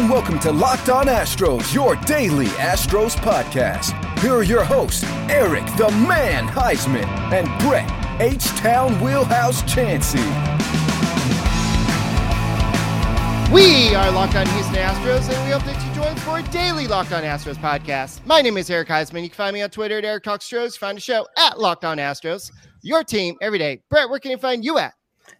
and welcome to Locked On Astros, your daily Astros podcast. Here are your hosts, Eric the Man Huysman and Brett H Town Wheelhouse Chansey. We are Locked On Houston Astros, and we hope that you join us for a daily Locked On Astros podcast. My name is Eric Huysman. You can find me on Twitter at Eric Talks Astros. Find the show at Locked On Astros. Your team every day. Brett, where can you find you at?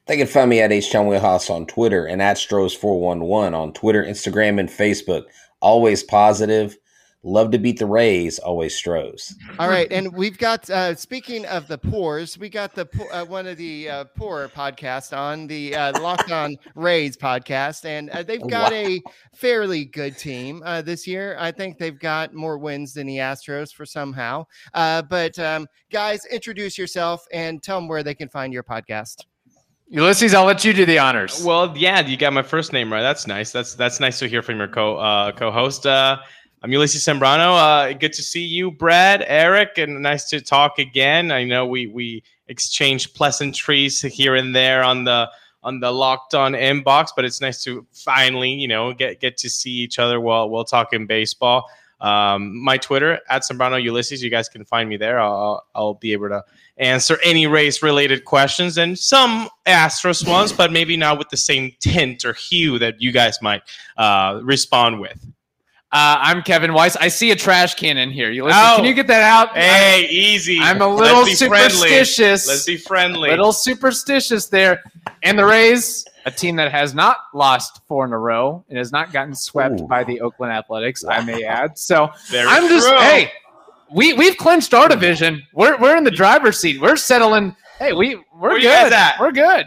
They can find me at H Town Wheelhouse on Twitter and at Stros411 on Twitter, Instagram, and Facebook. Always positive. Love to beat the Rays. Always Stros. All right, and we've got. Uh, speaking of the pores, we got the uh, one of the uh, poor podcast on the uh, Locked On Rays podcast, and uh, they've got wow. a fairly good team uh, this year. I think they've got more wins than the Astros for somehow. Uh, but um, guys, introduce yourself and tell them where they can find your podcast. Ulysses, I'll let you do the honors. Well, yeah, you got my first name right. That's nice. That's that's nice to hear from your co uh, co-host. Uh, I'm Ulysses Sembrano. Uh, good to see you, Brad, Eric, and nice to talk again. I know we we exchanged pleasantries here and there on the on the locked on inbox, but it's nice to finally, you know, get get to see each other while while talking baseball. Um, my Twitter at Sombrano Ulysses. You guys can find me there. I'll I'll be able to answer any race related questions and some Astros ones, but maybe not with the same tint or hue that you guys might uh, respond with. Uh, I'm Kevin Weiss. I see a trash can in here. You listen, oh, can you get that out? Hey, I'm, easy. I'm a little superstitious. Friendly. Let's be friendly. A little superstitious there. And the Rays, a team that has not lost four in a row and has not gotten swept Ooh. by the Oakland Athletics, wow. I may add. So Very I'm just true. hey, we we've clinched our division. We're we're in the driver's seat. We're settling. Hey, we we're Where good. We're good.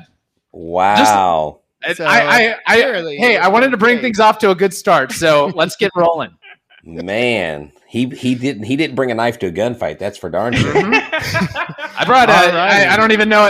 Wow. Just, so, I, I, I, hey, I wanted to bring things off to a good start, so let's get rolling. Man, he he didn't he didn't bring a knife to a gunfight. That's for darn sure. Mm-hmm. I brought a, I, I don't even know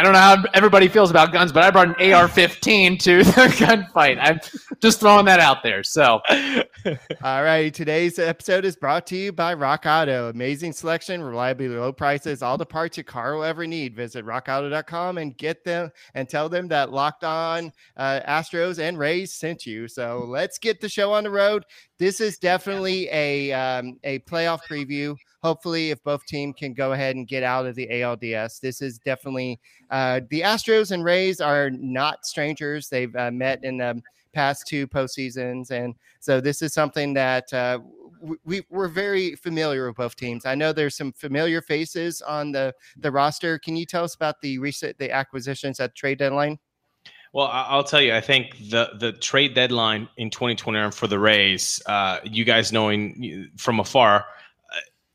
I don't know how everybody feels about guns, but I brought an AR-15 to the gunfight. I'm just throwing that out there. So, all right, today's episode is brought to you by Rock Auto. Amazing selection, reliably low prices, all the parts your car will ever need. Visit rockauto.com and get them and tell them that Locked On uh, Astros and Rays sent you. So let's get the show on the road. This is definitely a um, a playoff preview hopefully, if both teams can go ahead and get out of the ALDS, this is definitely uh, the Astros and Rays are not strangers. They've uh, met in the past two postseasons, and so this is something that. Uh, we we're very familiar with both teams. I know there's some familiar faces on the the roster. Can you tell us about the recent the acquisitions at trade deadline? Well, I'll tell you, I think the the trade deadline in 2021 for the Rays, uh, you guys knowing from afar,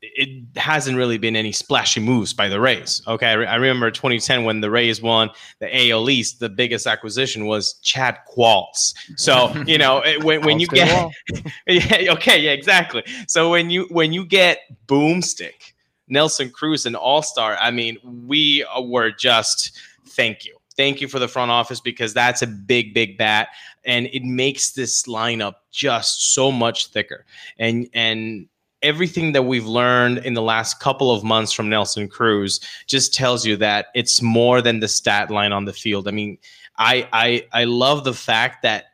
it hasn't really been any splashy moves by the Rays. Okay, I, re- I, remember 2010 when the Rays won the AL East, the biggest acquisition was Chad Qualls. So you know when, when you get yeah, okay, yeah, exactly. So when you when you get Boomstick, Nelson Cruz, an All Star, I mean, we were just thank you. Thank you for the front office because that's a big, big bat, and it makes this lineup just so much thicker. And and everything that we've learned in the last couple of months from Nelson Cruz just tells you that it's more than the stat line on the field. I mean, I I I love the fact that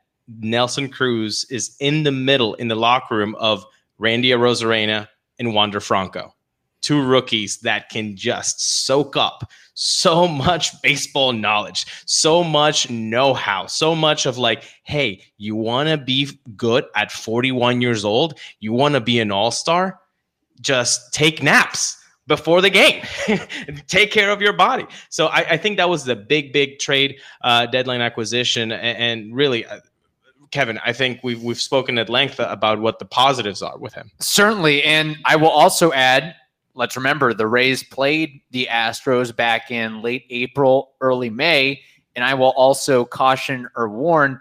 Nelson Cruz is in the middle in the locker room of Randy Arozarena and Wander Franco two rookies that can just soak up so much baseball knowledge, so much know how, so much of like, hey, you want to be good at 41 years old? You want to be an all star? Just take naps before the game. Take care of your body. So I, I, think that was the big, big trade uh, deadline acquisition. And, and really, uh, Kevin, I think we've we've spoken at length about what the positives are with him. Certainly, and I will also add let's remember the Rays played the Astros back in late April, early May. And I will also caution or warn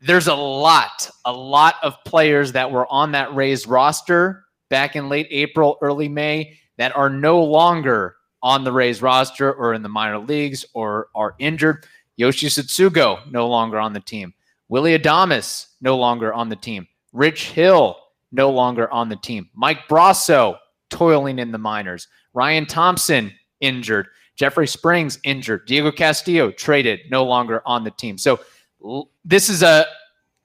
there's a lot, a lot of players that were on that Rays roster back in late April, early May that are no longer on the Rays roster or in the minor leagues or are injured. Yoshi Tsutsugo, no longer on the team. Willy Adames, no longer on the team. Rich Hill, no longer on the team. Mike Brosseau, toiling in the minors. Ryan Thompson injured. Jeffrey Springs injured. Diego Castillo traded, no longer on the team. So this is a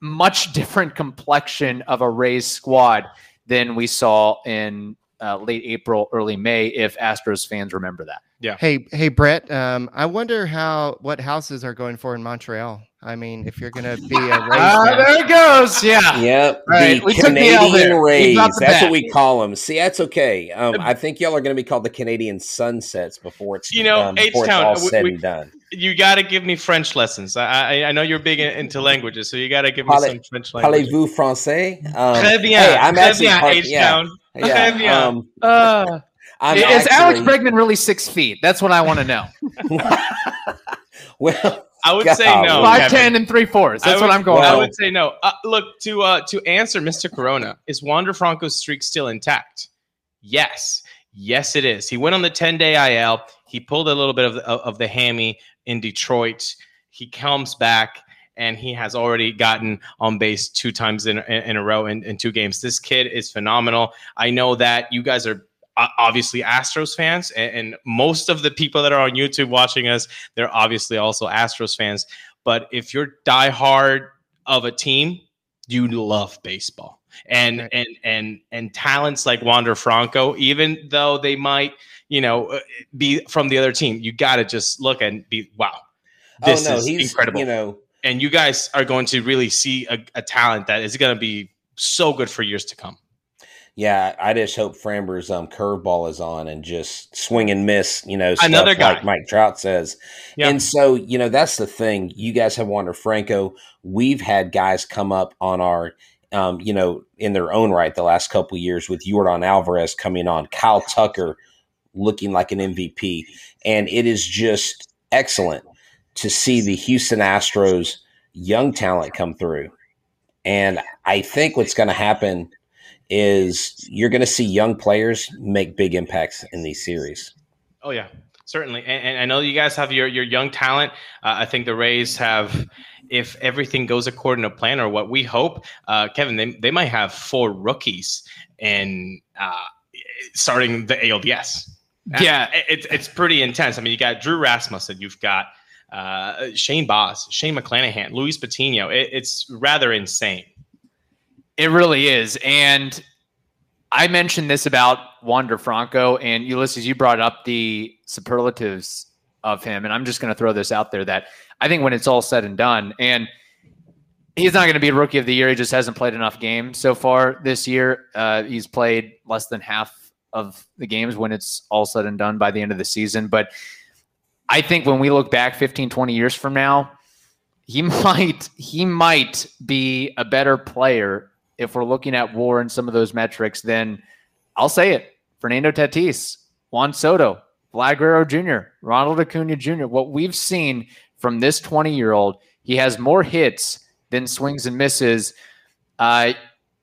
much different complexion of a Rays squad than we saw in uh, late April, early May. If Astros fans remember that. Hey, hey, Brett. Um, I wonder how what houses are going for in Montreal. I mean, if you're gonna be a Rays Ah, there it goes. Yeah. Yep, right, the we took the Canadian there. We Rays. That's what we call them. See, that's okay. Um, I think y'all are going to be called the Canadian Sunsets before it's You know, um, before it's H-Town, all said we- and done. You got to give me French lessons. I I, I know you're big into languages, so you got to give me Parlez- some French language. Parlez-vous français? Um, Très bien. Hey, I'm Très actually bien, part- H-Town. yeah, Très bien. yeah. Um, Uh, I'm is Alex actually- Bregman really six feet? That's what I want to know. well, I would God. say no. Five Kevin. ten and three fourths. That's would- what I'm going. I Well- with. would say no. Uh, look to uh, to answer Mr. Corona. Is Wander Franco's streak still intact? Yes, yes, it is. He went on the ten day IL. He pulled a little bit of the, of the hammy in Detroit. He comes back and he has already gotten on base two times in, in, in a row in, in two games. This kid is phenomenal. I know that you guys are obviously Astros fans, and, and most of the people that are on YouTube watching us, they're obviously also Astros fans. But if you're diehard of a team, you love baseball. And Right. and and and talents like Wander Franco, even though they might, you know, uh, be from the other team, you got to just look and be wow. This oh no, is incredible. You know, and you guys are going to really see a, a talent that is going to be so good for years to come. Yeah. I just hope Framber's um, curveball is on and just swing and miss. You know, Another guy. like Mike Trout says. Yeah. And so, you know, that's the thing. You guys have Wander Franco. We've had guys come up on our, um, you know, in their own right the last couple of years with Yordan Alvarez coming on, Kyle Tucker looking like an MVP. And it is just excellent to see the Houston Astros young talent come through. And I think what's going to happen is you're going to see young players make big impacts in these series. Oh yeah, certainly. And, and I know you guys have your your young talent. Uh, I think the Rays have, if everything goes according to plan or what we hope, uh, Kevin, they they might have four rookies and uh, starting the ALDS. Yeah. Uh, it's it's pretty intense. I mean, you got Drew Rasmussen, you've got uh, Shane Baz, Shane McClanahan, Luis Patino. It, it's rather insane. It really is. And I mentioned this about Wander Franco and Ulysses, you brought up the superlatives of him. And I'm just going to throw this out there that I think when it's all said and done, and he's not going to be a rookie of the year. He just hasn't played enough games so far this year. Uh, he's played less than half of the games when it's all said and done by the end of the season. But I think when we look back 15, 20 years from now, he might he might be a better player if we're looking at war and some of those metrics then I'll say it. Fernando Tatis, Juan Soto, Vlad Guerrero Jr., Ronald Acuna Jr. What we've seen from this 20 year old, he has more hits than swings and misses. Uh,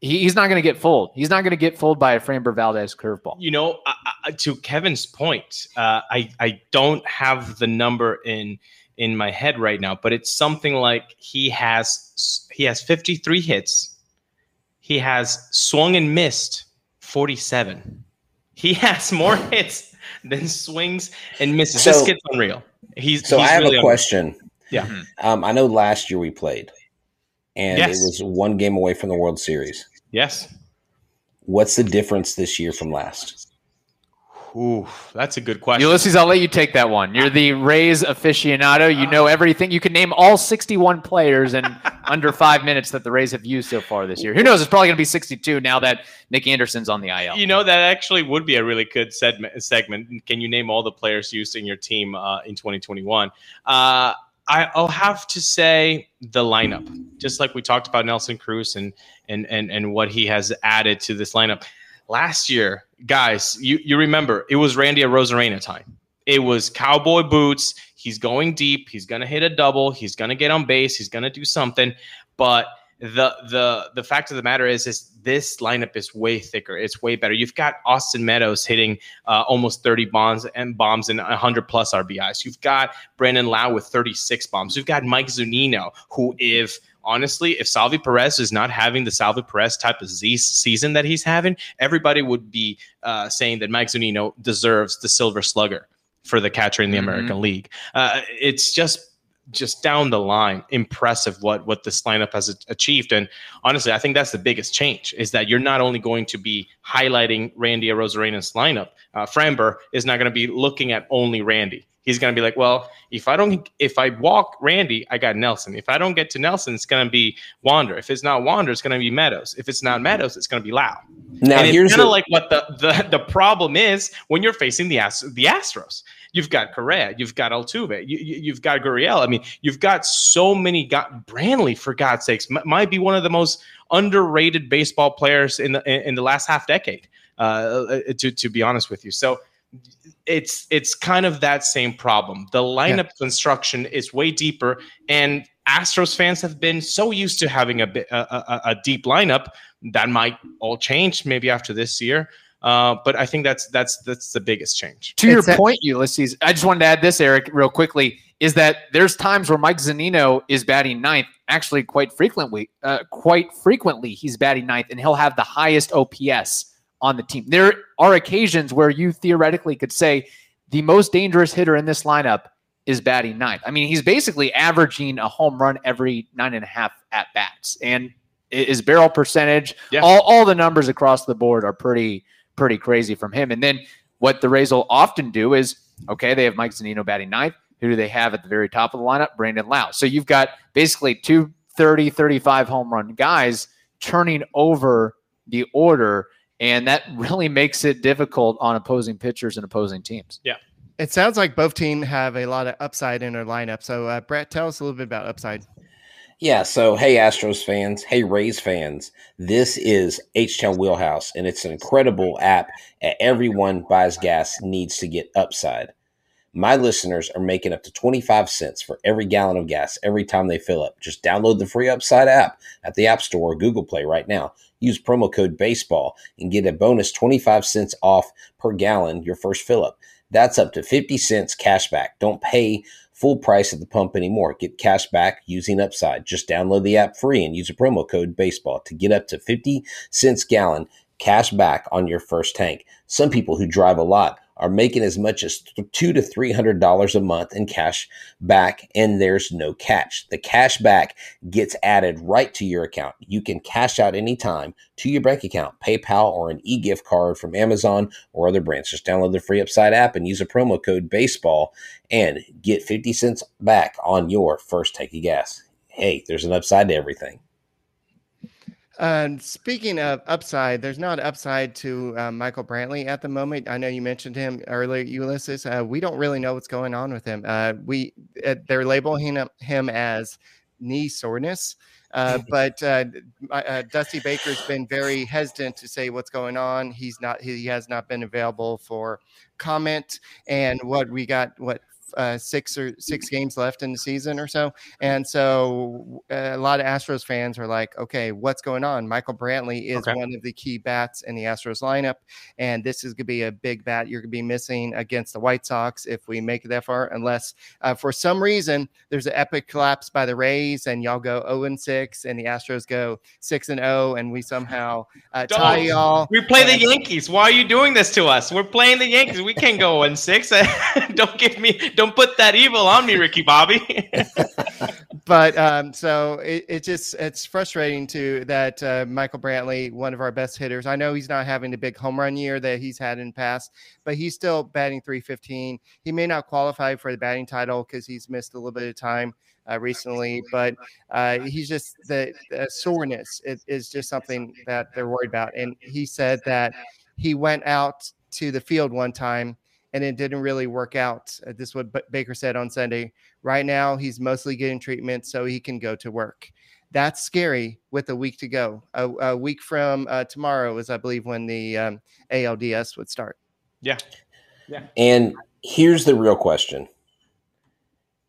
he, he's not going to get fooled. He's not going to get fooled by a Framber Valdez curveball. You know, I, I, to Kevin's point, uh, I I don't have the number in in my head right now, but it's something like he has he has 53 hits. He has swung and missed 47. He has more hits than swings and misses. this So- kid's unreal. He's So he's I have really a unreal. question. Yeah. Mhm. Um, I know last year we played, and Yes. it was one game away from the World Series. Yes. What's the difference this year from last? Ooh, that's a good question. Ulysses, I'll let you take that one. You're the Rays aficionado. You know everything. You can name all 61 players in under five minutes that the Rays have used so far this year. Who knows? It's probably going to be 62 now that Nick Anderson's on the IL. You know that actually would be a really good segment. Segment. Can you name all the players used in your team uh, in 2021? Uh, I, I'll have to say the lineup, just like we talked about Nelson Cruz and and and and what he has added to this lineup. Last year, guys, you you remember it was Randy Arozarena time. It was cowboy boots. He's going deep. He's gonna hit a double. He's gonna get on base. He's gonna do something. But the the the fact of the matter is is this lineup is way thicker. It's way better. You've got Austin Meadows hitting uh, almost 30 bombs and bombs and 100 plus RBIs. You've got Brandon Lowe with 36 bombs. You've got Mike Zunino, who if honestly, if Salvi Perez is not having the Salvi Perez type of Z season that he's having, everybody would be uh, saying that Mike Zunino deserves the Silver Slugger for the catcher in the Mhm. American League. Uh, it's just just down the line impressive what what this lineup has achieved and honestly i think that's the biggest change is that you're not only going to be highlighting randy arozarena's lineup uh, framber is not going to be looking at only randy he's going to be like well if i don't if i walk randy i got nelson if i don't get to nelson it's going to be wander if it's not wander it's going to be meadows if it's not meadows it's going to be Lowe now and here's kind of like what the, the the problem is when you're facing the Ast- the astros You've got Correa, you've got Altuve, you, you've got Gurriel. I mean, you've got so many. Got Brantley, for God's sakes, m- might be one of the most underrated baseball players in the in the last half decade. Uh, to to be honest with you, so it's it's kind of that same problem. The lineup construction is way deeper, and Astros fans have been so used to having a bit a, a, a deep lineup that might all change maybe after this year. Uh, but I think that's that's that's the biggest change. To your It's a- point, Ulysses, I just wanted to add this, Eric, real quickly, is that there's times where Mike Zunino is batting ninth. Actually, quite frequently, uh, quite frequently, he's batting ninth, and he'll have the highest OPS on the team. There are occasions where you theoretically could say the most dangerous hitter in this lineup is batting ninth. I mean, he's basically averaging a home run every nine and a half at bats, and his barrel percentage, Yeah. all all the numbers across the board are pretty pretty crazy from him. And then what the Rays will often do is, okay, they have Mike Zunino batting ninth. Who do they have at the very top of the lineup? Brandon Lowe. So you've got basically two 30, 35 home run guys turning over the order. And that really makes it difficult on opposing pitchers and opposing teams. Yeah. It sounds like both teams have a lot of upside in their lineup. So, uh, Brett, tell us a little bit about upside. Yeah, so hey Astros fans, hey Rays fans, this is H Town Wheelhouse, and it's an incredible app. And everyone buys gas needs to get upside. My listeners are making up to 25 cents for every gallon of gas every time they fill up. Just download the free Upside app at the App Store or Google Play right now. Use promo code BASEBALL and get a bonus 25 cents off per gallon your first fill up. That's up to 50 cents cash back. Don't pay full price at the pump anymore. Get cash back using Upside. Just download the app free and use a promo code BASEBALL to get up to 50 cents gallon cash back on your first tank. Some people who drive a lot are making as much as two to three hundred dollars a month in cash back, and there's no catch. The cash back gets added right to your account. You can cash out anytime to your bank account, PayPal, or an e-gift card from Amazon or other brands. Just download the free Upside app and use a promo code BASEBALL and get 50 cents back on your first tank of gas. Hey, there's an upside to everything. Um, speaking of upside, there's not upside to uh, Michael Brantley at the moment. I know you mentioned him earlier, Ulysses. Uh, we don't really know what's going on with him. Uh, we uh, they're labeling him, him as knee soreness, uh, but uh, uh, Dusty Baker's been very hesitant to say what's going on. He's not. He has not been available for comment. And what we got, what uh, six or six games left in the season or so. And so uh, a lot of Astros fans are like, okay, what's going on? Michael Brantley is Okay. one of the key bats in the Astros lineup. And this is going to be a big bat you're going to be missing against the White Sox if we make it that far, unless uh, for some reason there's an epic collapse by the Rays and y'all go 0 and 6 and the Astros go 6 and 0 and we somehow uh, tie y'all. We play the Yankees. Why are you doing this to us? We're playing the Yankees. We can't go one six. don't give me. Don't put that evil on me, Ricky Bobby. but um, so it, it just it's frustrating to that uh, Michael Brantley, one of our best hitters. I know he's not having the big home run year that he's had in the past, but he's still batting 315. He may not qualify for the batting title because he's missed a little bit of time uh, recently, but uh, he's just the, the soreness is, is just something that they're worried about. And he said that he went out to the field one time and it didn't really work out. Uh, this is what B- Baker said on Sunday. Right now, he's mostly getting treatment so he can go to work. That's scary with a week to go. A, a week from uh, tomorrow is, I believe, when the um, ALDS would start. Yeah. Yeah. And here's the real question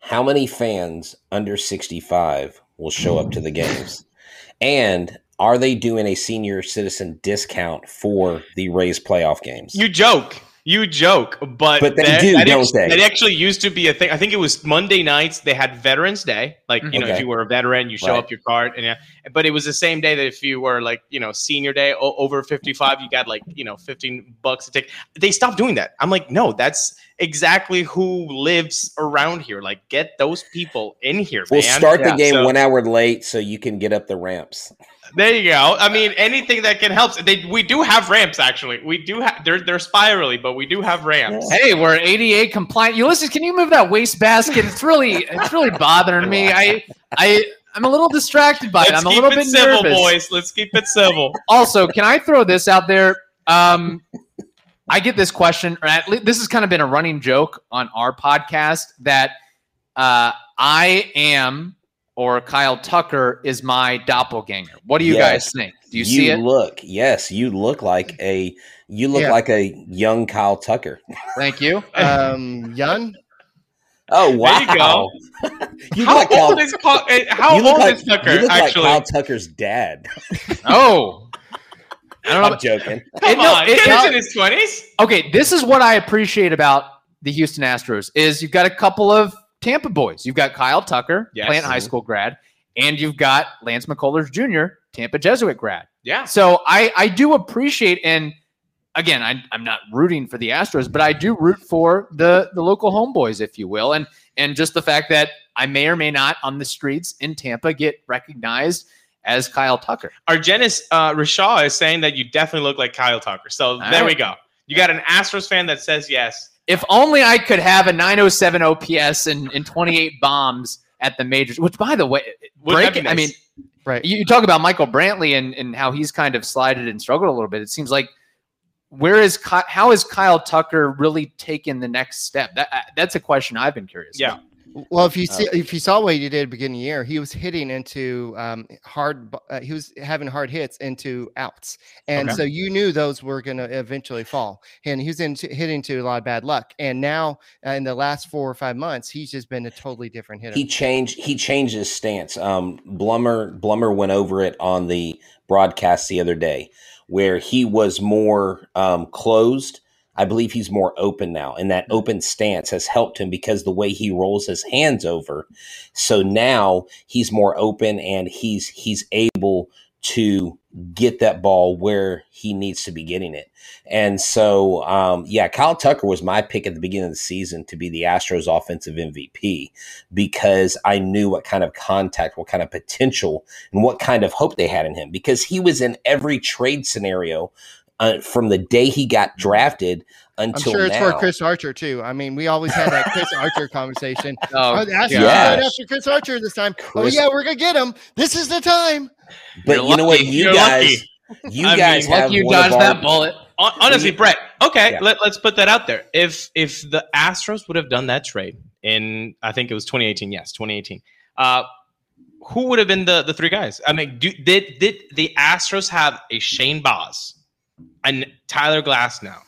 How many fans under 65 will show up to the games? And are they doing a senior citizen discount for the Rays playoff games? You joke. You joke, but But they that- do, that don't act- they? That actually used to be a thing. I think it was Monday nights. They had Veterans Day. Like you know, if you were a veteran, you show Right. up your card, and yeah. But it was the same day that if you were like you know Senior Day o- over fifty five, you got like you know fifteen bucks to take. They stopped doing that. I'm like, no, that's exactly who lives around here. Like, get those people in here, We'll man. start the Yeah, game so- one hour late so you can get up the ramps. There you go. I mean, anything that can help. They we do have ramps actually. We do have. They're they're spirally, but we do have ramps. Hey, we're ADA compliant. Ulysses, can you move that waste basket? It's really, it's really bothering me. I, I, I'm a little distracted by it. Let's I'm a keep little it bit civil, nervous. boys. Let's keep it civil. Also, can I throw this out there? Um, I get this question, or at least this has kind of been a running joke on our podcast that uh, I am or Kyle Tucker is my doppelganger. What do you Yes. guys think? Do you, see it? look, yes, you look like a you look Yeah. like a young Kyle Tucker. Thank you. Um, Yun. Oh There wow! you go. You How look like old Kyle, is Paul, eh, how old like, is Tucker you look actually? like Kyle Tucker's dad. Oh, I don't know. I'm joking. Come It- no, on, it- kid's it- in his twenties. okay, this is what I appreciate about the Houston Astros is you've got a couple of Tampa boys. You've got Kyle Tucker, Yes. Plant High mm-hmm. School grad, and you've got Lance McCullers Jr., Tampa Jesuit grad. Yeah, So I I do appreciate and again I, I'm not rooting for the Astros, but I do root for the the local homeboys, if you will, and and just the fact that I may or may not on the streets in Tampa get recognized as Kyle Tucker. Argenis uh, Rashaw is saying that you definitely look like Kyle Tucker. So there we go. You got an Astros fan that says yes. If only I could have a 907 OPS and, and 28 bombs at the majors. Which, by the way, Wouldn't break, that be I mean. Right. you, you talk about Michael Brantley and, and how he's kind of slided and struggled a little bit. It seems like where is Ky- how is Kyle Tucker really taken the next step? That uh, that's a question I've been curious. Yeah. about. Well, if you see, if you saw what he did at the beginning of the year, he was hitting into um, hard. Uh, he was having hard hits into outs, and Okay. so you knew those were going to eventually fall. And he was into hitting to a lot of bad luck. And now, uh, in the last four or five months, he's just been a totally different hitter. He changed. He changed his stance. Um, Blummer Blummer went over it on the broadcast the other day, where he was more um, closed. I believe he's more open now, and that open stance has helped him because the way he rolls his hands over. So now he's more open, and he's he's able to get that ball where he needs to be getting it. And so, um, yeah, Kyle Tucker was my pick at the beginning of the season to be the Astros offensive MVP because I knew what kind of contact, what kind of potential, and what kind of hope they had in him because he was in every trade scenario uh, from the day he got drafted until I'm until sure it's now. for Chris Archer too. I mean, we always had that Chris Archer conversation. Oh, Oh, the Astros yes. going after Chris Archer this time. oh yeah, we're gonna get him. This is the time. but You're you know what? You You're guys, you I guys mean, have Lucky you one dodged our- that bullet. Honestly, We- Brett. Okay, Yeah. let, let's put that out there. If if the Astros would have done that trade in, I think it was 2018. Yes, 2018. Uh, who would have been the the three guys? I mean, do, did did the Astros have a Shane Baz, and Tyler Glasnow,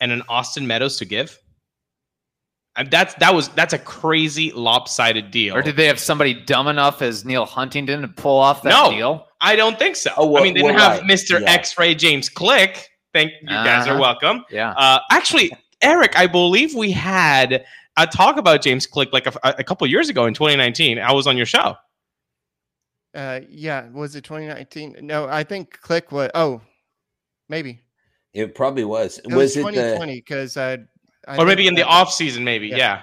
and an Austin Meadows to give? And that's that was that's a crazy lopsided deal. Or did they have somebody dumb enough as Neal Huntington to pull off that No. deal? I don't think so. Oh, well- I mean, they didn't have right. Mr. Yeah. X-Ray James Click. Thank you guys are Uh-huh. welcome. Yeah. Uh, actually, Eric, I believe we had a talk about James Click like a, a couple years ago in 2019. I was on your show. Uh, yeah, was it 2019? No, I think Click was. Oh, maybe It probably was. it was, was, it 2020 because uh, I or maybe in the off season, maybe. Yeah. Yeah.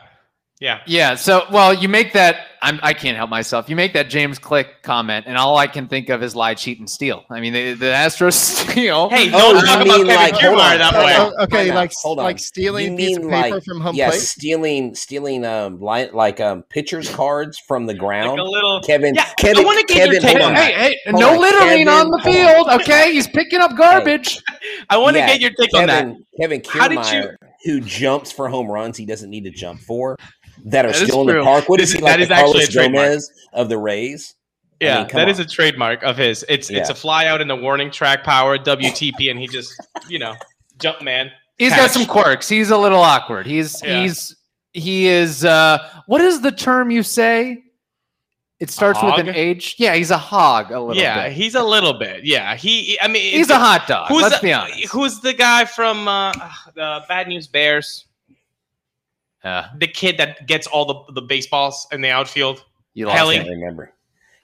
Yeah. Yeah. So, well, you make that. I'm, I can't help myself. You make that James Click comment, and all I can think of is lie, cheat, and steal. I mean, the, the Astros steal. Hey, Oh, don't talk mean about Kevin like- hold Kiermaier on, that hold way. on. Oh, okay, like Hold on. like stealing You piece of mean paper like- from home yeah, plate. stealing stealing um li- like um pitchers cards from the Like ground. a little. Kevin, Yeah, Kevin, I want to get your Kevin, take hold on on. that. Hey, hey, Hold no on, littering Kevin, on the field. on. Okay, he's picking up garbage. I want to Yeah, get your take on that. Kevin, Kevin How did you- Kiermaier, who jumps for home runs he doesn't need to jump for, that are That is still in the park. What is This he like? that the is actually Carlos a trademark. Gomez of the Rays. I Yeah, mean, come that is on. a trademark of his. It's it's a fly out in the warning track power WTP, and he just you know jump man. He's got some quirks. He's a little awkward. He's Yeah. he's he is. uh What is the term you say? It starts with an? H. Yeah, he's a hog a little yeah, bit. he's a little bit. Yeah, he. I mean, He's a hot dog. Who's let's the, be honest. Who's the guy from uh, the Bad News Bears? Yeah, The kid that gets all the the baseballs in the outfield. you lost Kelly. I remember.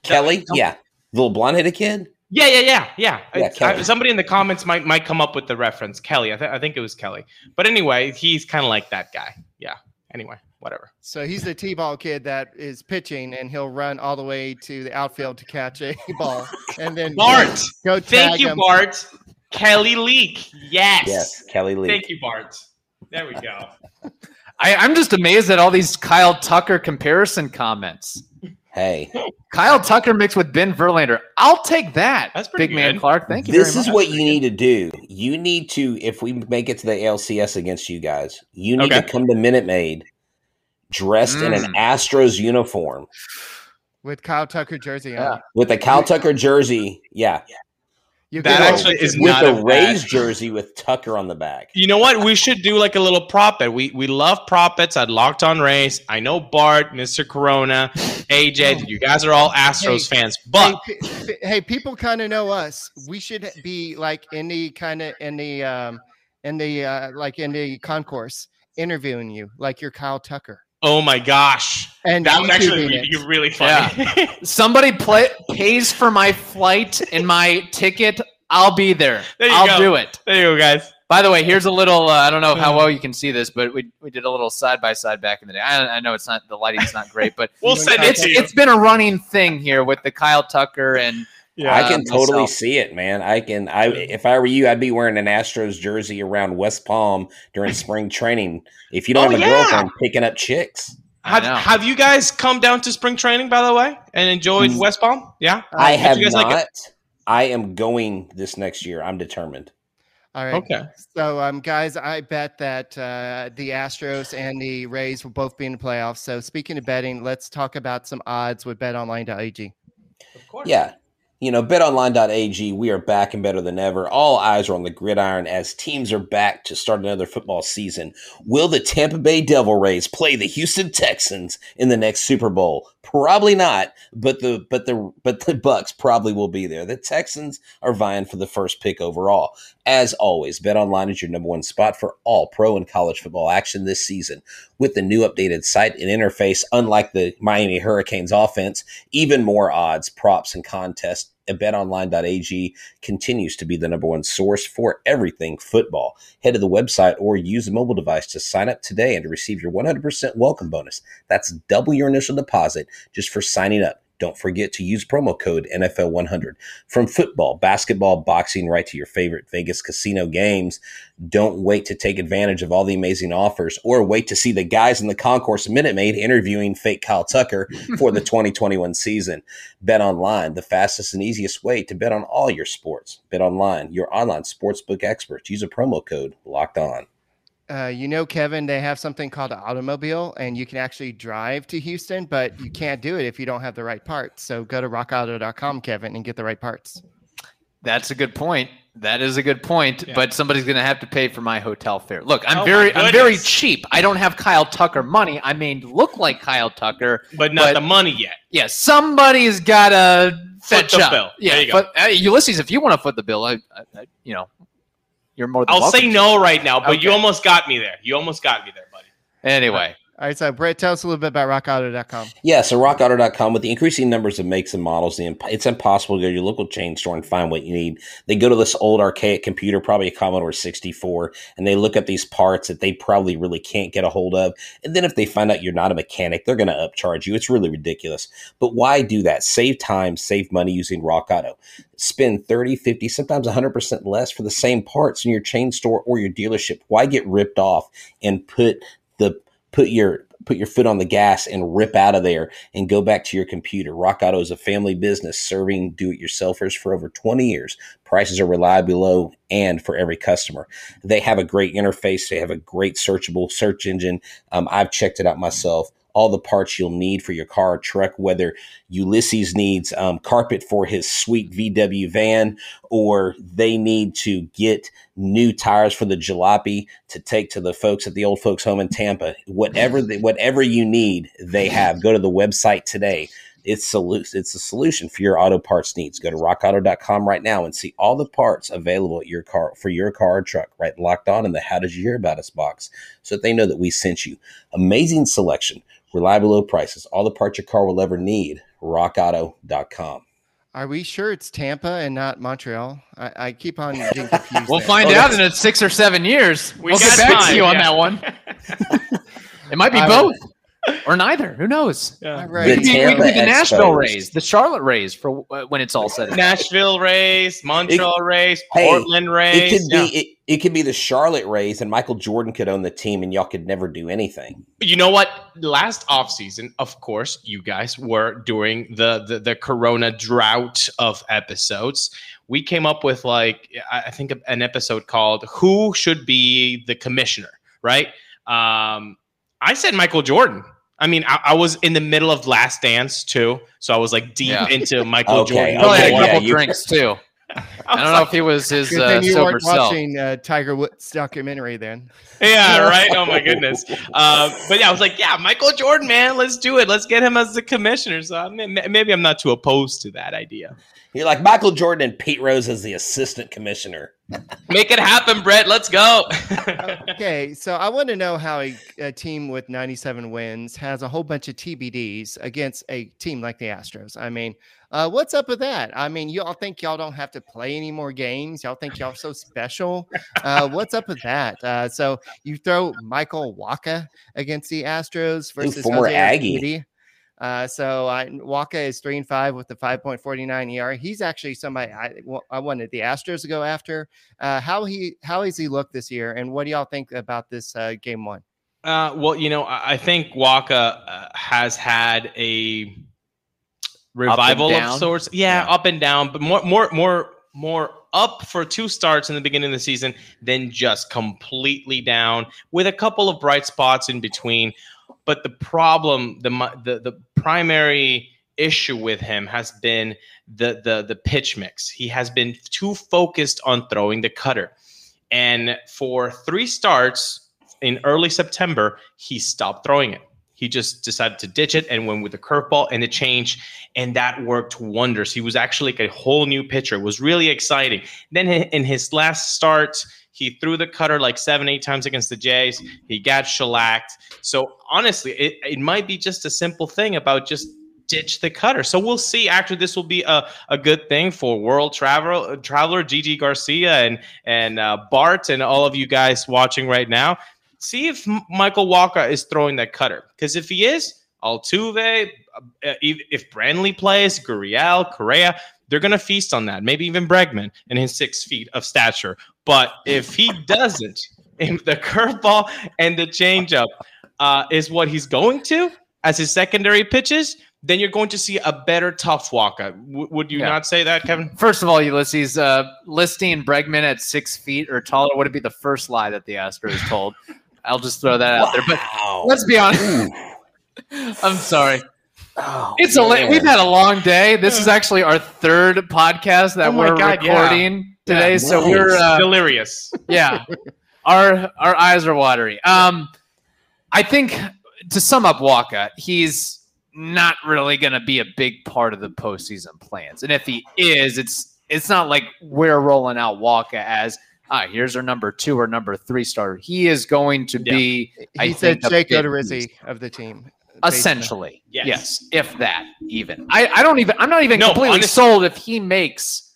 Kelly, yeah, the little blonde headed kid. Yeah, yeah, yeah, yeah. Yeah, It's- I- somebody in the comments might might come up with the reference. Kelly, I, th- I think it was Kelly. But anyway, he's kind of like that guy. Yeah. Anyway, whatever. So he's the T-ball kid that is pitching, and he'll run all the way to the outfield to catch a ball, and then Bart, go thank tag you, him. Bart. Kelly Leak. Yes. Yes, Kelly Lee. Thank you, Bart. There we go. I, I'm just amazed at all these Kyle Tucker comparison comments. Hey, Kyle Tucker mixed with Ben Verlander. I'll take that. That's pretty big man. Clark. Thank you. this very is much. what you need to do. You need to, if we make it to the ALCS against you guys, you need to come to Minute Maid dressed in an Mm. Astros uniform with Kyle Tucker jersey Yeah. with a Kyle Tucker jersey. Yeah, You That can- actually is with not a a bad- Rays jersey with Tucker on the back. You know what? We should do like a little prop bet. We we love prop bets at Locked On Race. I know Bart, Mr. Corona, AJ. You guys are all Astros Hey, fans, but hey, pe- pe- hey, people kind of know us. We should be like in the kind of in the um in the uh like in the concourse interviewing you like you're Kyle Tucker. Oh my gosh, And that was actually YouTubing really, it. really funny. Somebody play, pays for my flight and my ticket. I'll be there. There you I'll go. do it. there you go, guys. By the way, here's a little. Uh, I don't know how well you can see this, but we, we did a little side by side back in the day. I, I know it's not the lighting's not great, but We'll send know, it to you. it's been a running thing here with the Kyle Tucker and Yeah. I can Uh, totally myself. see it, man. I can. I if I were you, I'd be wearing an Astros jersey around West Palm during spring training. If you don't Oh, have a yeah. girlfriend, picking up chicks. Have, have you guys come down to spring training, by the way, and enjoyed Mm. West Palm? Yeah. I did have you guys not. like I am going this next year. I'm determined. All right. Okay. So, um, guys, I bet that uh, the Astros and the Rays will both be in the playoffs. So, speaking of betting, let's talk about some odds with BetOnline.ag. Of course. Yeah. You know, betonline.ag, we are back and better than ever. All eyes are on the gridiron as teams are back to start another football season. Will the Tampa Bay Devil Rays play the Houston Texans in the next Super Bowl? Probably not, but the but the but the Bucs probably will be there. The Texans are vying for the first pick overall. As always, BetOnline is your number one spot for all pro and college football action this season. With the new updated site and interface, unlike the Miami Hurricanes offense, even more odds, props, and contests. And BetOnline.ag continues to be the number one source for everything football. Head to the website or use a mobile device to sign up today and to receive your 100% welcome bonus. That's double your initial deposit just for signing up. Don't forget to use promo code NFL100. From football, basketball, boxing, right to your favorite Vegas casino games. Don't wait to take advantage of all the amazing offers or wait to see the guys in the concourse Minute Maid interviewing fake Kyle Tucker for the 2021 season. Bet online, the fastest and easiest way to bet on all your sports. Bet online, your online sportsbook experts. Use a promo code locked on. Uh, you know, Kevin, they have something called an automobile, and you can actually drive to Houston, but you can't do it if you don't have the right parts. So go to rockauto.com, Kevin, and get the right parts. That's a good point. That is a good point. Yeah. But somebody's going to have to pay for my hotel fare. Look, I'm Oh very, I'm very cheap. I don't have Kyle Tucker money. I may look like Kyle Tucker. But not But- the money yet. Yeah, somebody's got to Foot fetch the up. bill. Yeah, There you go. but uh, Ulysses, if you want to foot the bill, I, I, I you know, you're more than I'll say no right now, but you almost got me there. You almost got me there, buddy. Anyway, All right, so Brett, tell us a little bit about rockauto.com. Yeah, so rockauto.com with the increasing numbers of makes and models, the imp- it's impossible to go to your local chain store and find what you need. They go to this old archaic computer, probably a Commodore 64, and they look at these parts that they probably really can't get a hold of. And then if they find out you're not a mechanic, they're going to upcharge you. It's really ridiculous. But why do that? Save time, save money using Rock Auto. Spend 30, 50, sometimes 100% less for the same parts in your chain store or your dealership. Why get ripped off and put put your put your foot on the gas and rip out of there and go back to your computer. Rock Auto is a family business serving do-it-yourselfers for over 20 years. Prices are reliably low and for every customer. They have a great interface. They have a great searchable search engine. Um, I've checked it out myself. All the parts you'll need for your car or truck, whether Ulysses needs um, carpet for his sweet VW van, or they need to get new tires for the jalopy to take to the folks at the old folks home in Tampa. Whatever the, whatever you need, they have. Go to the website today. It's solution. It's a solution for your auto parts needs. Go to rockauto.com right now and see all the parts available at your car for your car or truck. Right, locked on in the "How did you hear about us?" box, so that they know that we sent you. Amazing selection, reliable low prices, all the parts your car will ever need. RockAuto.com. Are we sure it's Tampa and not Montreal? I, I keep on getting confused. We'll there. find Oh, out in six or seven years. We we'll get got back to time, you on yeah. that one. it might be I- both or neither. Who knows? All The right. It could be, it could be the Nashville Expos. Rays, the Charlotte Rays for uh, when it's all said. and. Nashville Rays, Montreal Rays, Hey, Portland Rays. It could yeah. be it, it could be the Charlotte Rays and Michael Jordan could own the team and y'all could never do anything. You know what? Last offseason, of course, you guys were during the, the the Corona drought of episodes. We came up with like I I think an episode called "Who Should Be the Commissioner?" Right? Um, I said Michael Jordan. I mean, I, I was in the middle of Last Dance too, so I was like deep Yeah. into Michael Okay, Jordan. Probably had Okay, a yeah, couple you- drinks too. I don't know if he was his Good uh, you sober weren't self. watching uh, Tiger Woods documentary then. Yeah, right. Oh my goodness. Uh, but yeah, I was like, yeah, Michael Jordan, man, let's do it. Let's get him as the commissioner. So I mean, maybe I'm not too opposed to that idea. You're like Michael Jordan and Pete Rose as the assistant commissioner. Make it happen, Brett. Let's go. Okay, so I want to know how a, a team with 97 wins has a whole bunch of TBDs against a team like the Astros. I mean, uh, what's up with that? I mean, y'all think y'all don't have to play any more games? Y'all think y'all so special? Uh, what's up with that? Uh, so you throw Michael Wacha against the Astros versus former Jose Aggie. Urquidy. Uh, so uh, Wacha is three and five with the 5.49 ER. He's actually somebody I, I wanted the Astros to go after. Uh, how he how has he looked this year, and what do y'all think about this uh, game one? Uh, well, you know, I I think Wacha uh, has had a revival of sorts. Yeah, Yeah. up and down, but more, more, more, more up for two starts in the beginning of the season, than just completely down with a couple of bright spots in between. But the problem, the the the primary issue with him has been the the the pitch mix. He has been too focused on throwing the cutter. And for three starts in early September, he stopped throwing it. He just decided to ditch it and went with the curveball and the change, and that worked wonders. He was actually like a whole new pitcher. It was really exciting. Then in his last start, he threw the cutter like seven, eight times against the Jays. He got shellacked. So honestly, it, it might be just a simple thing about just ditch the cutter. So we'll see. Actually, this will be a, a good thing for world traveler traveler Gigi Garcia and and uh, Bart and all of you guys watching right now. See if Michael Wacha is throwing that cutter. Because if he is, Altuve, uh, if Brantley plays, Gurriel, Correa, they're gonna feast on that. Maybe even Bregman and his six feet of stature. But if he doesn't, if the curveball and the changeup uh, is what he's going to as his secondary pitches, then you're going to see a better tough Walker. W- would you Yeah. not say that, Kevin? First of all, Ulysses, uh, listing Bregman at six feet or taller would it be the first lie that the Astros told. I'll just throw that out there. But let's be honest. I'm sorry. Oh, It's a la- man. we've had a long day. This is actually our third podcast that Oh we're God, yeah. recording today. Yeah, so nice. we're uh, Delirious. yeah, our our eyes are watery. Um, I think to sum up Wacha, he's not really going to be a big part of the postseason plans, and if he is, it's it's not like we're rolling out Wacha as ah here's our number two or number three starter. He is going to Yeah. be I He's the think a Jake Odorizzi of the team. essentially. Yes. Yes. if that even. I, I don't even I'm not even No, completely honest- sold if he makes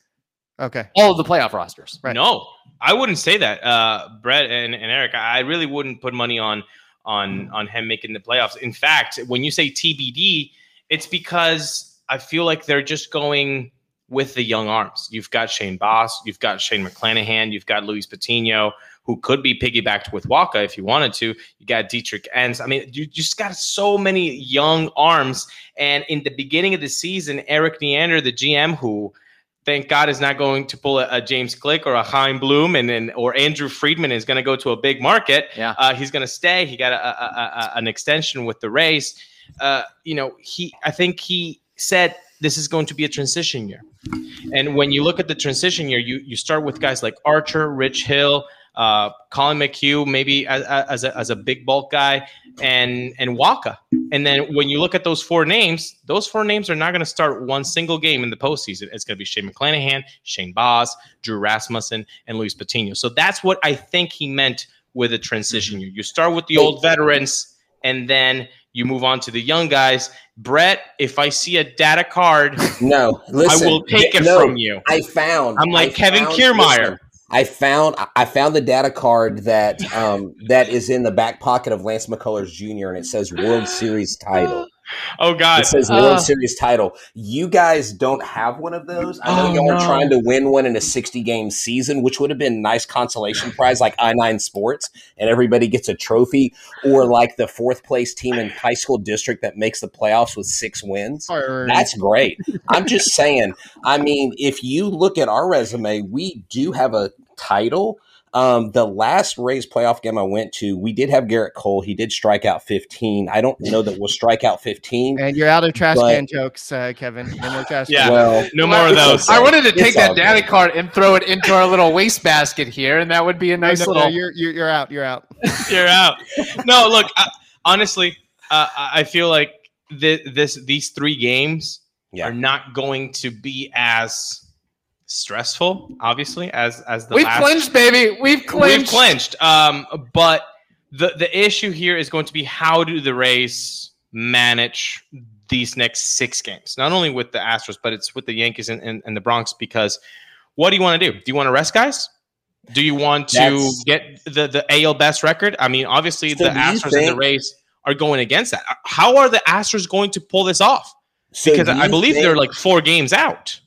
Okay. all of the playoff rosters. Right. No, I wouldn't say that. Uh, Brett and, and Eric, I really wouldn't put money on on on him making the playoffs. In fact, when you say TBD, it's because I feel like they're just going with the young arms. You've got Shane Baz, you've got Shane McClanahan, you've got Luis Patino, who could be piggybacked with Wacha if you wanted to. You got Dietrich Enns. I mean, you just got so many young arms. And in the beginning of the season, Eric Neander, the GM, who thank God is not going to pull a, a James Click or a Chaim Bloom and then or Andrew Friedman is going to go to a big market. Yeah. Uh, he's going to stay. He got a, a, an extension with the Rays. Uh, you know, he I think he said this is going to be a transition year. And when you look at the transition year, you you start with guys like Archer, Rich Hill, uh, Collin McHugh maybe as, as, a, as a big bulk guy, and and Wacha. And then when you look at those four names, those four names are not going to start one single game in the postseason. It's going to be Shane McClanahan, Shane Baz, Drew Rasmussen, and Luis Patino. So that's what I think he meant with a transition year. You start with the old veterans, and then you move on to the young guys. Brett, if I see a data card, no, listen, I will take it no, from you. I found. I'm like I Kevin found, Kiermaier. listen, I found I found the data card that um, that is in the back pocket of Lance McCullers Jr. and it says World Series title. Oh God! It says World uh. Series title. You guys don't have one of those. I know Oh, y'all are trying to win one in a 60 game season, which would have been a nice consolation prize like I 9 Sports, and everybody gets a trophy, or like the fourth place team in high school district that makes the playoffs with six wins. That's great. I'm just saying. I mean, if you look at our resume, we do have a title. Um, the last Rays playoff game I went to, we did have Gerrit Cole. He did strike out 15. I don't know that we'll strike out 15. And you're out of trash But- can jokes, uh, Kevin. No more trash Yeah. can. Well, No more of those. I wanted to take that all data good. card and throw it into our little waste basket here, and that would be a nice no, no, little. you're, you're you're out. You're out. You're out. No, look. I, honestly, uh, I I feel like th- this these three games Yeah. are not going to be as stressful, obviously, as as the We've last. clinched, baby. We've clinched. We've clinched. Um, but the the issue here is going to be how do the Rays manage these next six games? Not only with the Astros, but it's with the Yankees and, and, and the Bronx. Because what do you want to do? Do you want to rest guys? Do you want to That's- get the the AL best record? I mean, obviously So the do you Astros and the think- Rays are going against that. How are the Astros going to pull this off? So Because I believe think- they're like four games out.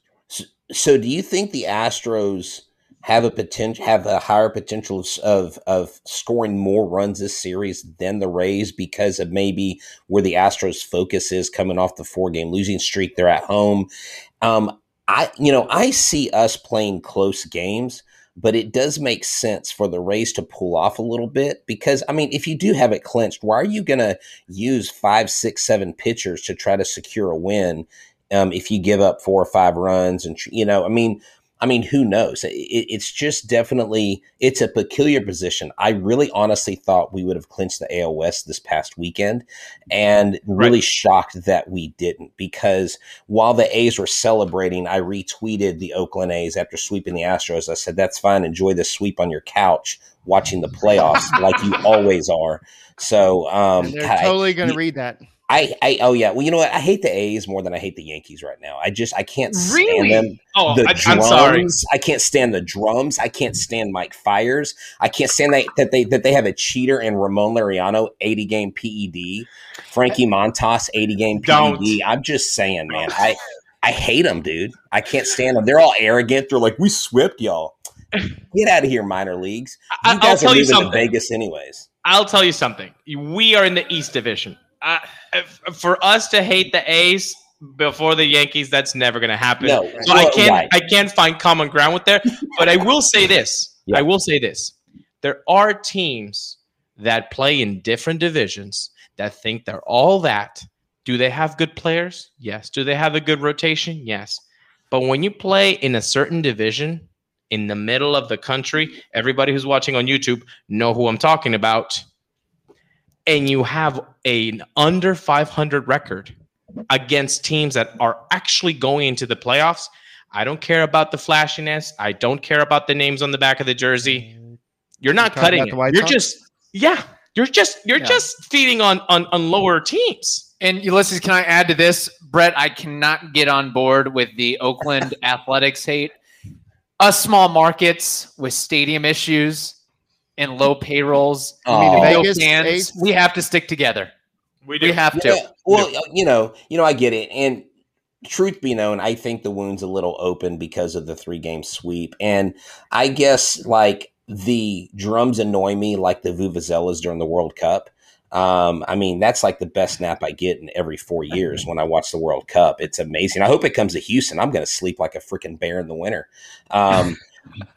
So, do you think the Astros have a potential have a higher potential of, of scoring more runs this series than the Rays because of maybe where the Astros' focus is coming off the four game losing streak? They're at home. Um, I you know I see us playing close games. But it does make sense for the Rays to pull off a little bit because, I mean, if you do have it clinched, why are you going to use five, six, seven pitchers to try to secure a win um, if you give up four or five runs and you know i mean i mean who knows? It, it's just definitely it's a peculiar position. I really honestly thought we would have clinched the al west this past weekend and really shocked that we didn't because while the a's were celebrating i retweeted the oakland a's after sweeping the astros. I said that's fine. Enjoy the sweep on your couch watching the playoffs like you always are. So um they're totally going to read that. I, I oh yeah. Well you know what? I hate the A's more than I hate the Yankees right now. I just I can't stand Really? them. Oh, the I, drums I'm sorry. I can't stand the drums. I can't stand Mike Fiers. I can't stand that, that they that they have a cheater in Ramon Laureano 80 game PED Frankie Montas 80 game PED Don't. I'm just saying man I I hate them dude. I can't stand them they're all arrogant. They're like we swept y'all. Get out of here minor leagues. I- you I'll guys are tell you moving to something. Vegas anyways. I'll tell you something. We are in the East Division. Uh, if- for us to hate the A's before the Yankees, that's never going to happen. No, so I can't. right. I can't find common ground with there. But I will say this. Yeah. I will say this. There are teams that play in different divisions that think they're all that. Do they have good players? Yes. Do they have a good rotation? Yes. But when you play in a certain division in the middle of the country, everybody who's watching on YouTube know who I'm talking about. And you have an under 500 record against teams that are actually going into the playoffs. I don't care about the flashiness. I don't care about the names on the back of the jersey. You're not talking cutting it. You're Sox? just yeah. You're just you're Yeah. just feeding on on on lower teams. And Ulysses, can I add to this, Brett? I cannot get on board with the Oakland athletics hate. Us small markets with stadium issues and low payrolls, You mean the no Vegas fans, we have to stick together. We We have to. Well, you know, you know, I get it. And truth be known, I think the wound's a little open because of the three game sweep. And I guess like the drums annoy me like the vuvuzelas during the World Cup. Um, I mean, that's like the best nap I get in every four years when I watch the World Cup. It's amazing. I hope it comes to Houston. I'm going to sleep like a freaking bear in the winter. Um,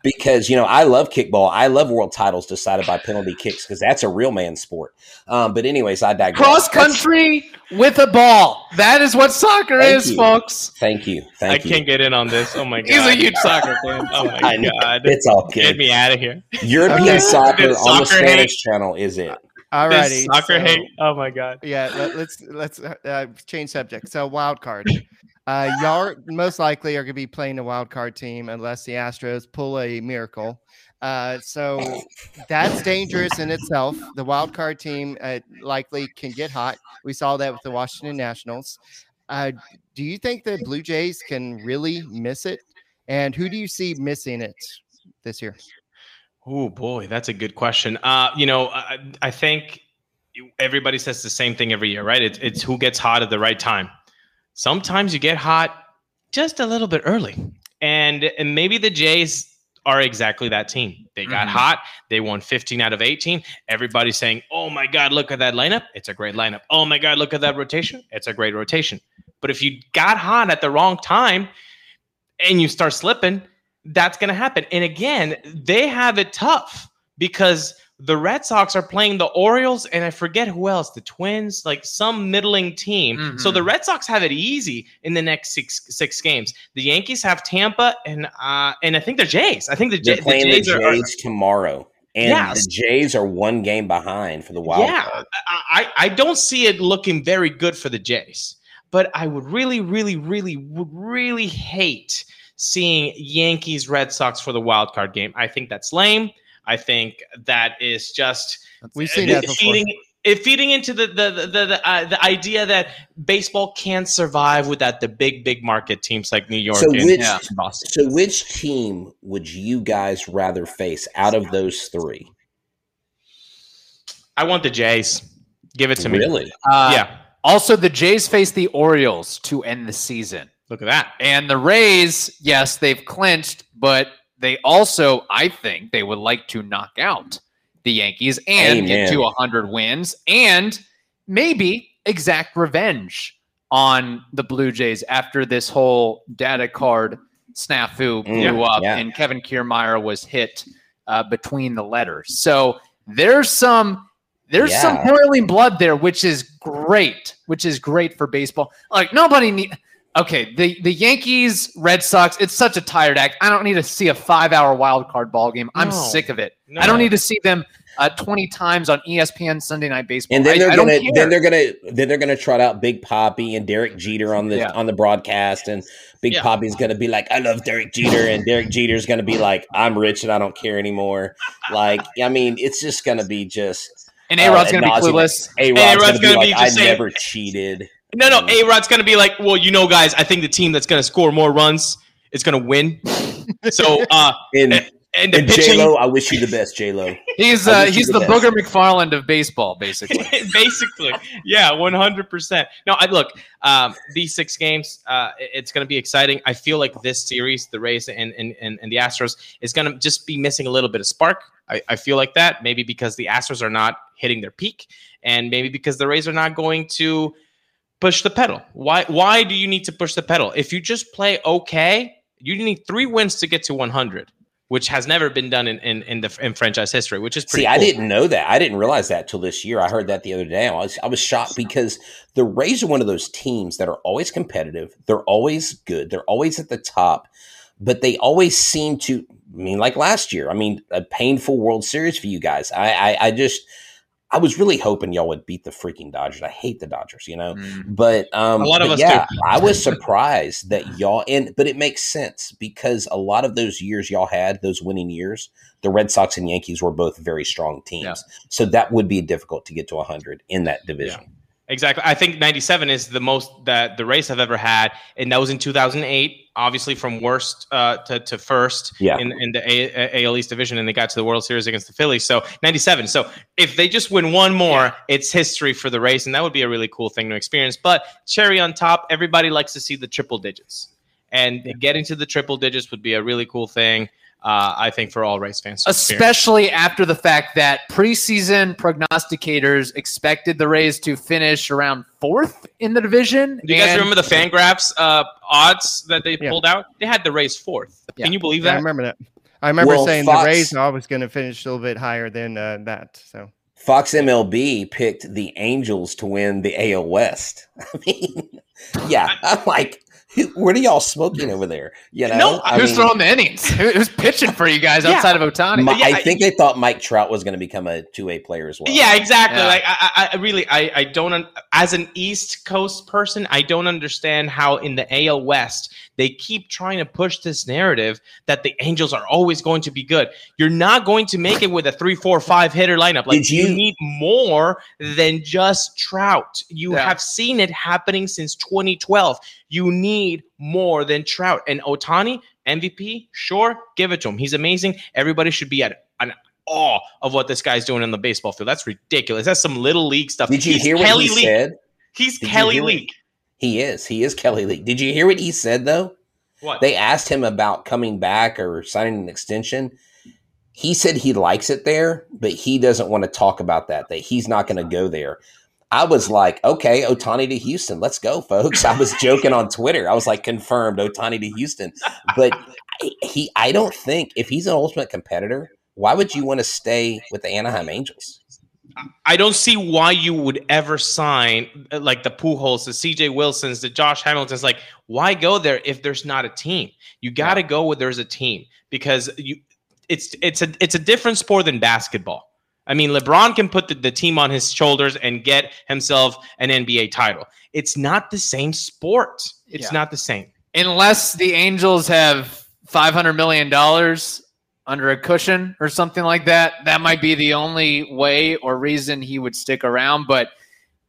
because you know I love kickball. I love world titles decided by penalty kicks because that's a real man sport. Um, but anyways, I digress. Cross country with a ball. That is what soccer Thank is, you. folks. Thank you. I Thank you. can't get in on this. Oh my god. He's a huge soccer fan. Oh my I know. god. It's all good. Get good. me out of here. European Okay. soccer This on the Spanish hate. channel is it? All righty. soccer so- hate. Oh my god. Yeah, let, let's let's uh, change subject. So wild card. Uh, y'all most likely are going to be playing a wild card team unless the Astros pull a miracle. Uh, so that's dangerous in itself. The wild card team uh, likely can get hot. We saw that with the Washington Nationals. Uh, do you think the Blue Jays can really miss it? And who do you see missing it this year? Oh boy, that's a good question. Uh, you know, I, I think everybody says the same thing every year, right? It's, it's who gets hot at the right time. Sometimes you get hot just a little bit early, and and maybe the Jays are exactly that team. They got Mhm. hot. They won 15 out of 18. Everybody's saying, "Oh my God, look at that lineup! It's a great lineup." Oh my God, look at that rotation! It's a great rotation. But if you got hot at the wrong time and you start slipping, that's going to happen. And again, they have it tough because the Red Sox are playing the Orioles and I forget who else, the Twins, like some middling team. So Mhm. the Red Sox have it easy in the next six six games. The Yankees have Tampa and uh and I think the Jays. I think the, They're J- the playing the Jays, Jays, are, are tomorrow, and Yes. the Jays are one game behind for the wild yeah, card. I, I I don't see it looking very good for the Jays, but I would really, really, really, would really hate seeing Yankees Red Sox for the wild card game. I think that's lame. I think that is just We've seen that before. feeding it feeding into the the the the, the, uh, the idea that baseball can't survive without the big big market teams like New York So and which Yeah. Boston. so which team would you guys rather face out of those three? I want the Jays. Give it to me. Really? Uh, Yeah. Also, the Jays face the Orioles to end the season. Look at that. And the Rays, yes, they've clinched, but they also, I think, they would like to knock out the Yankees and get to 100 wins and maybe exact revenge on the Blue Jays after this whole data card snafu blew Mm, up yeah. and Kevin Kiermaier was hit uh, between the letters. So there's some there's some Yeah. boiling blood there, which is great, which is great for baseball. Like nobody need. Okay, the the Yankees, Red Sox. It's such a tired act. I don't need to see a five hour wild card ball game. I'm No. sick of it. No. I don't need to see them uh, 20 times on ESPN Sunday Night Baseball. And then they're I don't gonna care. then they're gonna then they're gonna trot out Big Papi and Derek Jeter on the Yeah. on the broadcast, and Big Yeah. Papi's gonna be like, "I love Derek Jeter," and Derek Jeter's gonna be like, "I'm rich and I don't care anymore." Like, I mean, it's just gonna be just and A Rod's uh, going to be clueless. A A-Rod's gonna be gonna like, be "I just saying- never cheated." No, no, A Rod's gonna be like, well, you know, guys, I think the team that's gonna score more runs is gonna win. So, uh, And and the and J pitching, Lo, I wish you the best, J Lo. He's uh, he's the the best. Booger McFarland of baseball, basically. basically, yeah, one hundred percent. No, I look, um, these six games, uh, it's gonna be exciting. I feel like this series, the Rays and and and, and the Astros, is gonna just be missing a little bit of spark. I, I feel like that maybe because the Astros are not hitting their peak, and maybe because the Rays are not going to push the pedal. Why why do you need to push the pedal? If you just play okay, you need three wins to get to 100, which has never been done in in, in the in franchise history, which is pretty See, cool. I didn't know that. I didn't realize that till this year. I heard that the other day. I was I was shocked because the Rays are one of those teams that are always competitive. They're always good. They're always at the top, but they always seem to. I mean, like last year. I mean, a painful World Series for you guys. I I, I just. I was really hoping y'all would beat the freaking Dodgers. I hate the Dodgers, you know. Mm. But um, A lot of us yeah, I was surprised that y'all and but it makes sense because a lot of those years y'all had those winning years, the Red Sox and Yankees were both very strong teams. Yeah. So that would be difficult to get to 100 in that division. Exactly. I think 97 is the most that the Rays I've ever had. And that was in 2008, obviously from worst uh, to, to first Yeah. in, in the A- AL East division. And they got to the World Series against the Phillies. So 97. So if they just win one more, it's history for the Rays. And that would be a really cool thing to experience. But cherry on top, everybody likes to see the triple digits. and Yeah. getting to the triple digits would be a really cool thing. Uh, I think for all Rays fans, to experience. especially after the fact that preseason prognosticators expected the Rays to finish around fourth in the division. Do you guys remember the Fangraphs uh, odds that they Yeah. pulled out? They had the Rays fourth. Yeah. Can you believe Yeah, I remember that. I remember Well, saying Fox- the Rays are always going to finish a little bit higher than uh, that. So Fox MLB picked the Angels to win the AL West. I mean, yeah, I'm like, who- what are y'all smoking over there? You know, No, I Who's mean, throwing the innings? Who- Who's pitching for you guys Yeah. outside of Ohtani? Mi- Yeah, I I- think they thought Mike Trout was going to become a two A player as well. Yeah, exactly. Yeah. Like I, I, I really, I, I don't. Un- as an East Coast person, I don't understand how in the AL West they keep trying to push this narrative that the Angels are always going to be good. You're not going to make it with a three, four, five hitter lineup. Like Did you- you need more than just Trout. You Yeah. have seen it happening since 2012. You need more than Trout and Ohtani MVP. Sure, give it to him. He's amazing. Everybody should be at an awe of what this guy's doing on the baseball field. That's ridiculous. That's some little league stuff. Did you He's hear what Kelly he Leak. said? He's Did Kelly hear what- Leak. He is. He is Kelly Lee. Did you hear what he said though? What? They asked him about coming back or signing an extension. He said he likes it there, but he doesn't want to talk about that. That he's not going to go there. I was like, okay, Ohtani to Houston, let's go, folks. I was joking on Twitter. I was like, confirmed, Ohtani to Houston. But he, I don't think if he's an ultimate competitor, why would you want to stay with the Anaheim Angels? I don't see why you would ever sign uh, like the Pujols, the CJ Wilsons, the Josh Hamiltons. Like, why go there if there's not a team? You got to go where there's a team because you. It's it's a it's a different sport than basketball. I mean, LeBron can put the, the team on his shoulders and get himself an NBA title. It's not the same sport. It's Yeah. not the same. Unless the Angels have five hundred million dollars under a cushion or something like that, that might be the only way or reason he would stick around. But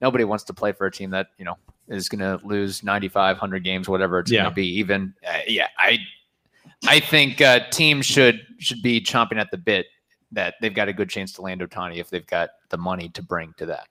nobody wants to play for a team that you know is going to lose 9500 games, whatever it's Yeah. going to be. Even uh, yeah, I I think uh, teams should should be chomping at the bit that they've got a good chance to land Ohtani if they've got the money to bring to that.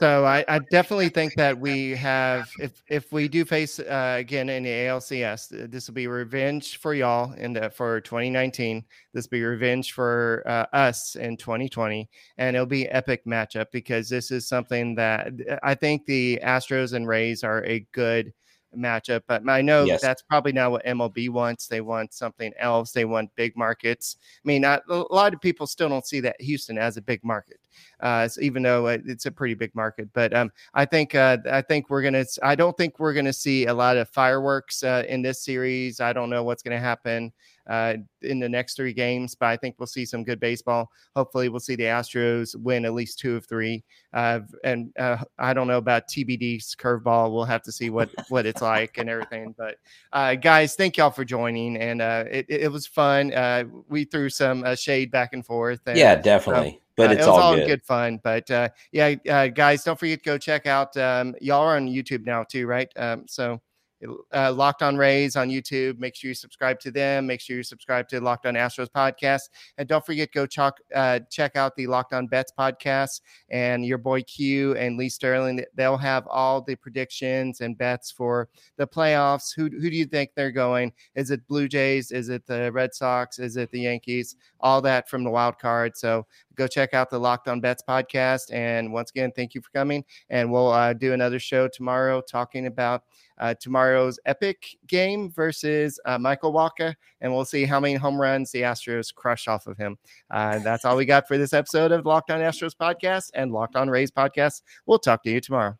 So I, I definitely think that we have, if if we do face uh, again in the ALCS, this will be revenge for y'all and uh, for 2019. This will be revenge for uh, us in 2020, and it'll be epic matchup because this is something that I think the Astros and Rays are a good matchup. But I know Yes. that's probably not what MLB wants. They want something else. They want big markets. I mean, not, a lot of people still don't see that Houston as a big market uh, so even though it's a pretty big market. But um, I think uh, I think we're gonna. I don't think we're gonna see a lot of fireworks uh, in this series. I don't know what's gonna happen uh, in the next three games, but I think we'll see some good baseball. Hopefully, we'll see the Astros win at least two of three. Uh, and uh, I don't know about TBD's curveball. We'll have to see what what it's like and everything. But uh, guys, thank y'all for joining, and uh, it, it was fun. Uh, we threw some uh, shade back and forth. And, Yeah, definitely. But it's it was all, all good. fun. But uh, yeah, uh, guys, don't forget to go check out. Um, y'all are on YouTube now too, right? Um, so uh, Locked On Rays on YouTube. Make sure you subscribe to them. Make sure you subscribe to Locked On Astros podcast, and don't forget go check uh, check out the Locked On Bets podcast and your boy Q and Lee Sterling. They'll have all the predictions and bets for the playoffs. Who who do you think they're going? Is it Blue Jays? Is it the Red Sox? Is it the Yankees? All that from the wild card. So go check out the Locked On Bets podcast. And once again, thank you for coming. And we'll uh, do another show tomorrow talking about uh, tomorrow's epic game versus uh, Michael Wacha. And we'll see how many home runs the Astros crush off of him. Uh, that's all we got for this episode of Locked On Astros podcast and Locked On Rays podcast. We'll talk to you tomorrow.